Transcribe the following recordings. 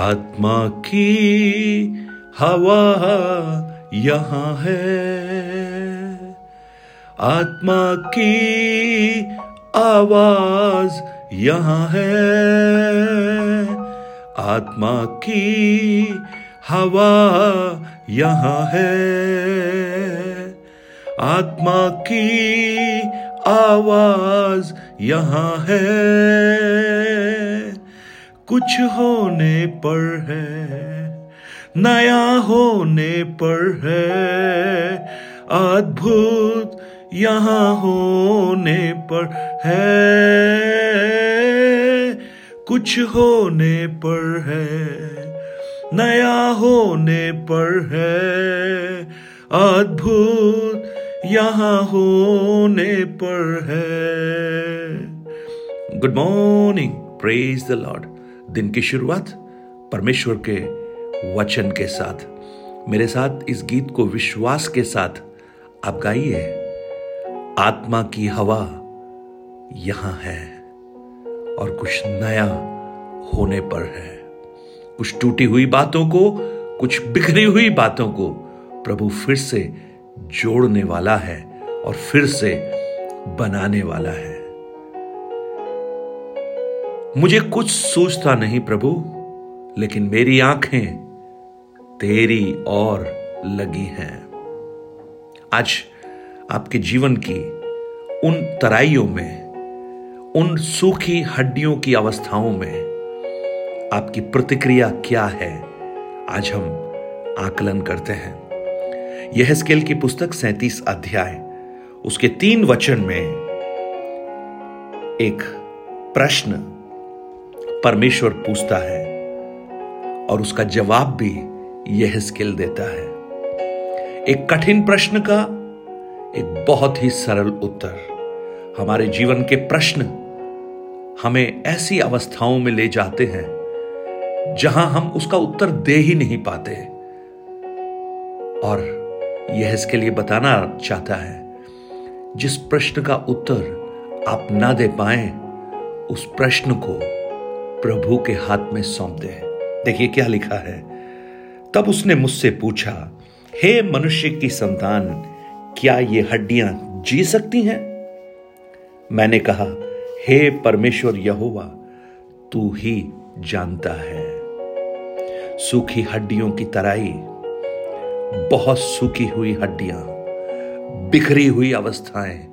आत्मा की हवा यहाँ है। आत्मा की आवाज़ यहाँ है। आत्मा की हवा यहाँ है। आत्मा की आवाज़ यहाँ है। कुछ होने पर है, नया होने पर है। अद्भुत यहाँ होने पर है, कुछ होने पर है, नया होने पर है। अद्भुत यहाँ होने पर है। Good morning praise the Lord दिन की शुरुआत परमेश्वर के वचन के साथ। मेरे साथ इस गीत को विश्वास के साथ आप गाइए। आत्मा की हवा यहाँ है और कुछ नया होने पर है। कुछ टूटी हुई बातों को, कुछ बिखरी हुई बातों को प्रभु फिर से जोड़ने वाला है और फिर से बनाने वाला है। मुझे कुछ सोचता नहीं प्रभु, लेकिन मेरी आँखें तेरी ओर लगी हैं। आज आपके जीवन की उन तराइयों में, उन सूखी हड्डियों की अवस्थाओं में आपकी प्रतिक्रिया क्या है, आज हम आकलन करते हैं। यह स्केल की पुस्तक सैतीस अध्याय, उसके तीन वचन में एक प्रश्न परमेश्वर पूछता है और उसका जवाब भी यह स्किल देता है। एक कठिन प्रश्न का एक बहुत ही सरल उत्तर। हमारे जीवन के प्रश्न हमें ऐसी अवस्थाओं में ले जाते हैं, जहाँ हम उसका उत्तर दे ही नहीं पाते। और यह इसके लिए बताना चाहता है, जिस प्रश्न का उत्तर आप ना दे पाए, उस प्रश्न को प्रभु के हाथ में सौंप दे देखिए क्या लिखा है। तब उसने मुझसे पूछा, हे मनुष्य की संतान, क्या ये हड्डियाँ जी सकती हैं? मैंने कहा, हे परमेश्वर यहोवा, तू ही जानता है। सूखी हड्डियों की तराई, बहुत सूखी हुई हड्डियाँ, बिखरी हुई अवस्थाएँ,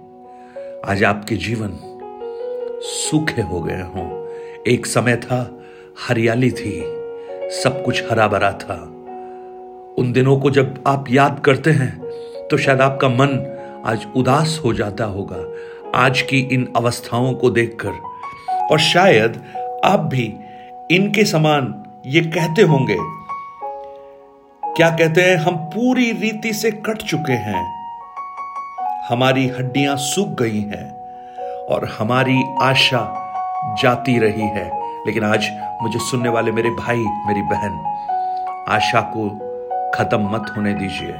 आज आपके जीवन सूखे हो गए हों। एक समय था, हरियाली थी, सब कुछ हरा भरा था। उन दिनों को जब आप याद करते हैं तो शायद आपका मन आज उदास हो जाता होगा, आज की इन अवस्थाओं को देखकर। और शायद आप भी इनके समान ये कहते होंगे, क्या कहते हैं, हम पूरी रीति से कट चुके हैं। हमारी हड्डियाँ सूख गई हैं और हमारी आशा जाती रही है। लेकिन आज मुझे सुनने वाले मेरे भाई, मेरी बहन, आशा को खत्म मत होने दीजिए।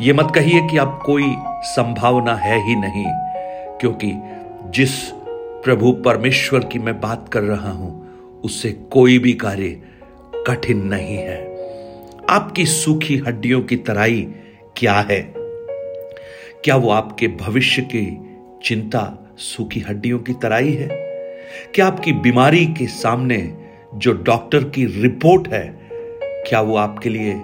ये मत कहिए कि अब कोई संभावना है ही नहीं, क्योंकि जिस प्रभु परमेश्वर की मैं बात कर रहा हूँ, उससे कोई भी कार्य कठिन नहीं है। आपकी सूखी हड्डियों की तराई क्या है? क्या वो आपके भविष्य की चिंता सूखी हड्डियों की तराई है? क्या आपकी बीमारी के सामने जो डॉक्टर की रिपोर्ट है, क्या वो आपके लिए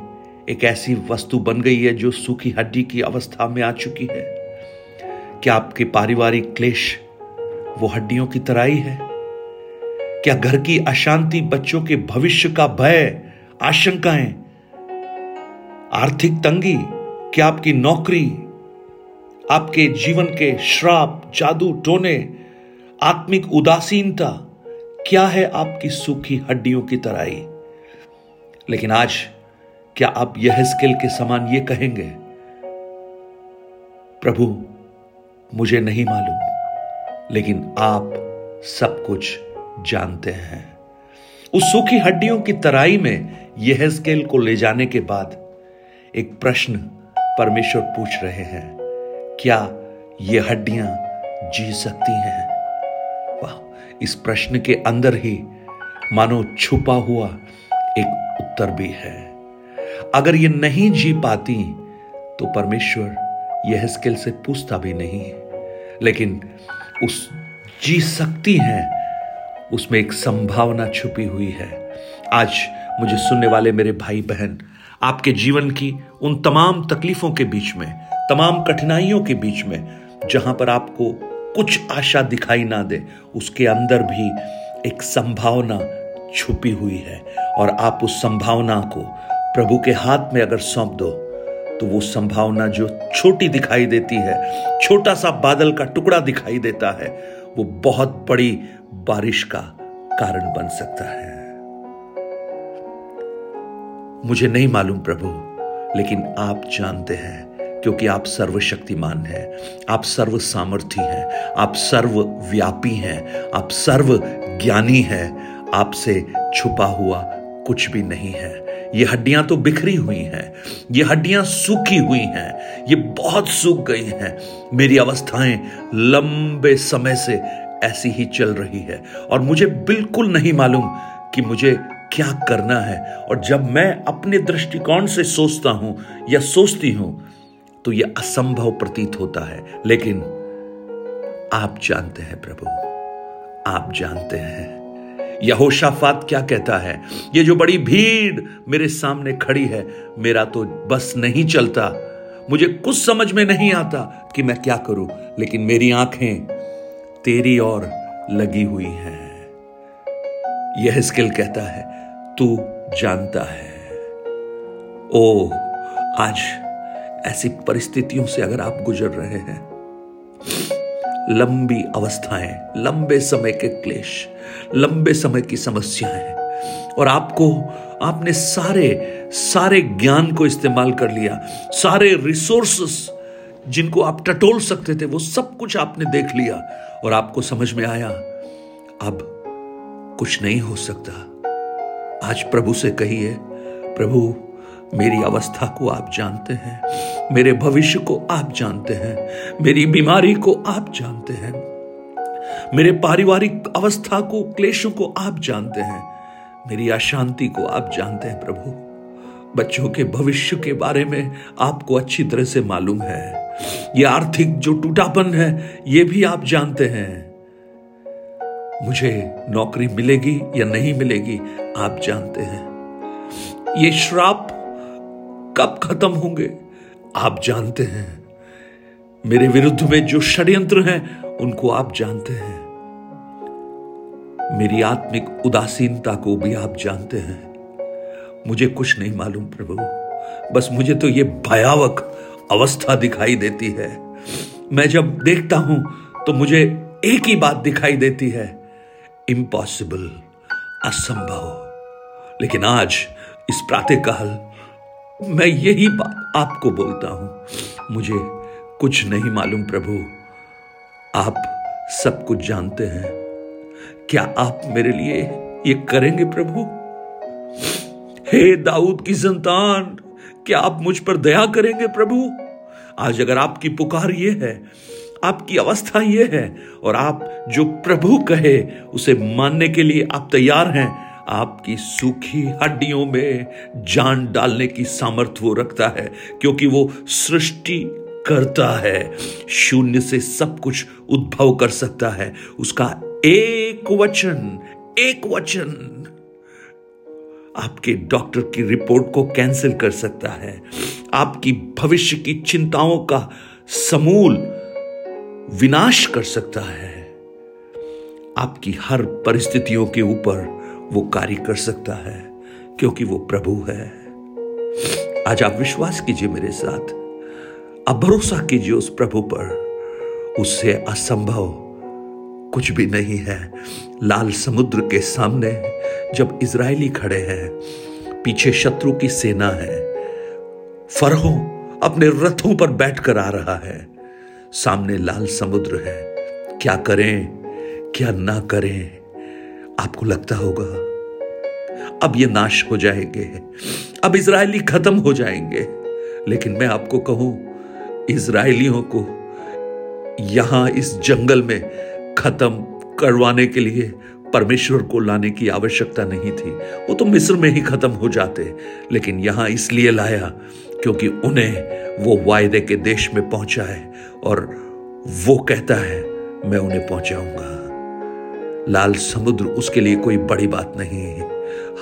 एक ऐसी वस्तु बन गई है जो सूखी हड्डी की अवस्था में आ चुकी है? क्या आपके पारिवारिक क्लेश वो हड्डियों की तराई है? क्या घर की अशांति बच्चों के भविष्य का भय, आशंकाएँ, आर्थिक तंगी, क्या आपकी नौकरी, आपके जीवन के श्राप, जादू, टोने आत्मिक उदासीनता क्या है आपकी सूखी हड्डियों की तराई? लेकिन आज क्या आप यह स्किल के समान ये कहेंगे, प्रभु, मुझे नहीं मालूम, लेकिन आप सब कुछ जानते हैं। उस सूखी हड्डियों की तराई में यह स्केल को ले जाने के बाद एक प्रश्न परमेश्वर पूछ रहे हैं, क्या ये हड्डियाँ जी सकती हैं? इस प्रश्न के अंदर ही मानो छुपा हुआ एक उत्तर भी है। अगर ये नहीं जी पाती तो परमेश्वर यह स्किल से पूछता भी नहीं लेकिन उस जी सकती हैं, उसमें एक संभावना छुपी हुई है। आज मुझे सुनने वाले मेरे भाई बहन आपके जीवन की उन तमाम तकलीफों के बीच में, तमाम कठिनाइयों के बीच में, जहाँ पर आपको कुछ आशा दिखाई ना दे, उसके अंदर भी एक संभावना छुपी हुई है। और आप उस संभावना को प्रभु के हाथ में अगर सौंप दो तो वो संभावना जो छोटी दिखाई देती है, छोटा सा बादल का टुकड़ा दिखाई देता है, वो बहुत बड़ी बारिश का कारण बन सकता है। मुझे नहीं मालूम प्रभु, लेकिन आप जानते हैं क्योंकि आप सर्वशक्तिमान हैं, आप सर्व सामर्थी हैं, आप सर्व व्यापी हैं, आप सर्व ज्ञानी हैं, आपसे छुपा हुआ कुछ भी नहीं है। ये हड्डियाँ तो बिखरी हुई हैं, ये हड्डियाँ सूखी हुई हैं, ये बहुत सूख गई हैं। मेरी अवस्थाएँ लंबे समय से ऐसी ही चल रही है और मुझे बिल्कुल नहीं मालूम कि मुझे क्या करना है। और जब मैं अपने दृष्टिकोण से सोचता हूँ या सोचती हूँ तो यह असंभव प्रतीत होता है। लेकिन आप जानते हैं प्रभु, आप जानते हैं। यहोशाफात क्या कहता है? ये जो बड़ी भीड़ मेरे सामने खड़ी है, मेरा तो बस नहीं चलता। मुझे कुछ समझ में नहीं आता कि मैं क्या करूँ, लेकिन मेरी आँखें तेरी ओर लगी हुई हैं। यह स्किल कहता है, तू जानता है। ओ, आज ऐसी परिस्थितियों से अगर आप गुजर रहे हैं, लंबी अवस्थाएँ, लंबे समय के क्लेश, लंबे समय की समस्याएँ, और आपको, आपने सारे सारे ज्ञान को इस्तेमाल कर लिया, सारे रिसोर्सेस जिनको आप टटोल सकते थे, वो सब कुछ आपने देख लिया, और आपको समझ में आया, अब कुछ नहीं हो सकता। आज प्रभु से कहिए, प्रभु मेरी अवस्था को आप जानते हैं, मेरे भविष्य को आप जानते हैं, मेरी बीमारी को आप जानते हैं, मेरे पारिवारिक अवस्था को, क्लेशों को आप जानते हैं, मेरी अशांति को आप जानते हैं प्रभु। बच्चों के भविष्य के बारे में आपको अच्छी तरह से मालूम है। ये आर्थिक जो टूटापन है, ये भी आप जानते हैं। मुझे नौकरी मिलेगी या नहीं मिलेगी, आप जानते हैं। ये श्राप खत्म होंगे। आप जानते हैं। मेरे विरुद्ध में जो षड्यंत्र हैं, उनको आप जानते हैं। मेरी आत्मिक उदासीनता को भी आप जानते हैं। मुझे कुछ नहीं मालूम प्रभु। बस मुझे तो ये भयावक अवस्था दिखाई देती है। मैं जब देखता हूँ तो मुझे एक ही बात दिखाई देती है। इम्पॉसिबल असंभव। लेकिन आज, इस प्रातःकाल मैं यही बात आपको बोलता हूँ। मुझे कुछ नहीं मालूम प्रभु। आप सब कुछ जानते हैं। क्या आप मेरे लिए ये करेंगे प्रभु? हे दाऊद की संतान, क्या आप मुझ पर दया करेंगे प्रभु? आज अगर आपकी पुकार ये है, आपकी अवस्था ये है, और आप जो प्रभु कहे, उसे मानने के लिए आप तैयार हैं आपकी सूखी हड्डियों में जान डालने की सामर्थ्य वो रखता है, क्योंकि वो सृष्टि करता है। शून्य से सब कुछ उद्भव कर सकता है। उसका एक वचन एक वचन आपके डॉक्टर की रिपोर्ट को कैंसिल कर सकता है। आपकी भविष्य की चिंताओं का समूल विनाश कर सकता है। आपकी हर परिस्थितियों के ऊपर वो कार्य कर सकता है, क्योंकि वो प्रभु है। आज आप विश्वास कीजिए मेरे साथ। अब भरोसा कीजिए उस प्रभु पर। उससे असंभव कुछ भी नहीं है। लाल समुद्र के सामने जब इज़राइली खड़े हैं, पीछे शत्रु की सेना है। फरहो अपने रथों पर बैठकर आ रहा है। सामने लाल समुद्र है। क्या करें, क्या ना करें? आपको लगता होगा, अब ये नाश हो जाएँगे, अब इसराइली खत्म हो जाएँगे। लेकिन मैं आपको कहूँ, इज़राइलियों को यहाँ इस जंगल में खत्म करवाने के लिए परमेश्वर को लाने की आवश्यकता नहीं थी। वो तो मिस्र में ही खत्म हो जाते, लेकिन यहाँ इसलिए लाया क्योंकि उन्हें वो वायदे के देश में पहुँचा है और वो कहता है, मैं उन्हें पहुंचाऊँगा। लाल समुद्र उसके लिए कोई बड़ी बात नहीं है।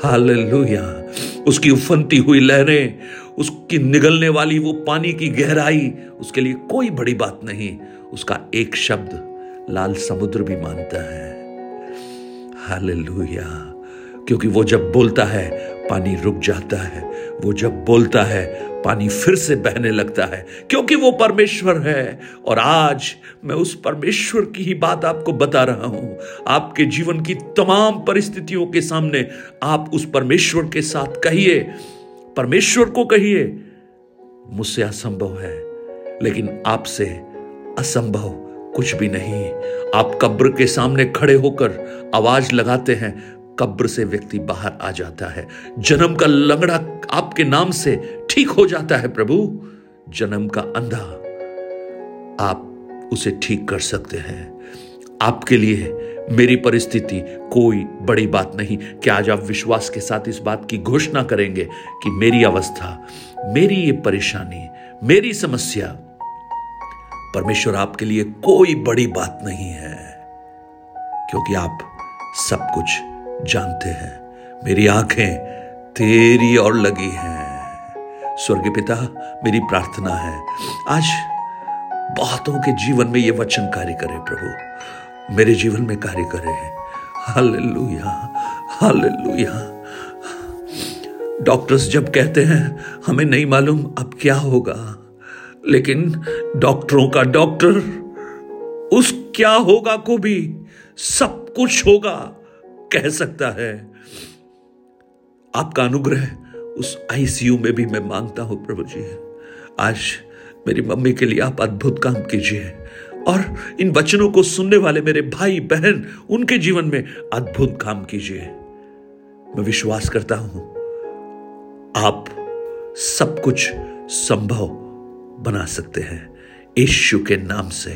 हालेलुया। उसकी उफनती हुई लहरें, उसकी निगलने वाली वो पानी की गहराई, उसके लिए कोई बड़ी बात नहीं। उसका एक शब्द लाल समुद्र भी मानता है। हालेलुया। क्योंकि वो जब बोलता है, पानी रुक जाता है। वो जब बोलता है पानी फिर से बहने लगता है, क्योंकि वो परमेश्वर है। और आज मैं उस परमेश्वर की ही बात आपको बता रहा हूँ। आपके जीवन की तमाम परिस्थितियों के सामने आप उस परमेश्वर के साथ कहिए, परमेश्वर को कहिए, मुझसे असंभव है, लेकिन आपसे असंभव कुछ भी नहीं। आप कब्र के सामने खड़े होकर आवाज़ लगाते हैं कब्र से व्यक्ति बाहर आ जाता है। जन्म का लंगड़ा आपके नाम से ठीक हो जाता है, प्रभु। जन्म का अंधा आप उसे ठीक कर सकते हैं। आपके लिए मेरी परिस्थिति कोई बड़ी बात नहीं। क्या आज आप विश्वास के साथ इस बात की घोषणा करेंगे कि मेरी अवस्था, मेरी ये परेशानी, मेरी समस्या परमेश्वर आपके लिए कोई बड़ी बात नहीं है, क्योंकि आप सब कुछ जानते हैं। मेरी आँखें तेरी और लगी हैं। स्वर्ग पिता, मेरी प्रार्थना है, आज बहुतों के जीवन में यह वचन कार्य करे प्रभु। मेरे जीवन में कार्य करे। Hallelujah hallelujah. डॉक्टर्स जब कहते हैं, हमें नहीं मालूम अब क्या होगा, लेकिन डॉक्टरों का डॉक्टर, उस क्या होगा को भी सब कुछ होगा। कह सकता है। आपका अनुग्रह उस आईसीयू में भी मैं माँगता हूँ, प्रभु जी। आज मेरी मम्मी के लिए आप अद्भुत काम कीजिए और इन वचनों को सुनने वाले मेरे भाई, बहन, उनके जीवन में अद्भुत काम कीजिए। मैं विश्वास करता हूँ, आप सब कुछ संभव बना सकते हैं। यीशु के नाम से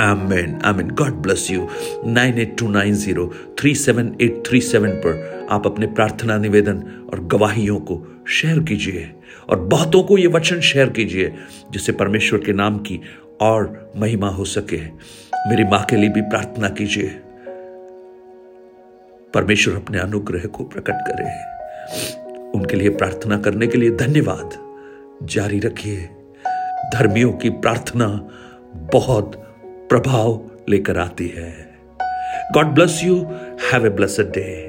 आमेन आमेन God bless you nine eight two nine zero three seven eight three seven पर आप अपने प्रार्थना निवेदन और गवाहियों को शेयर कीजिए और बहुतों को ये वचन शेयर कीजिए जिससे परमेश्वर के नाम की और महिमा हो सके। मेरी माँ के लिए भी प्रार्थना कीजिए। परमेश्वर अपने अनुग्रह को प्रकट करे। उनके लिए प्रार्थना करने के लिए धन्यवाद। जारी रखिए। धर्मियों की प्रार्थना बहुत प्रभाव लेकर आती है। God bless you have a blessed day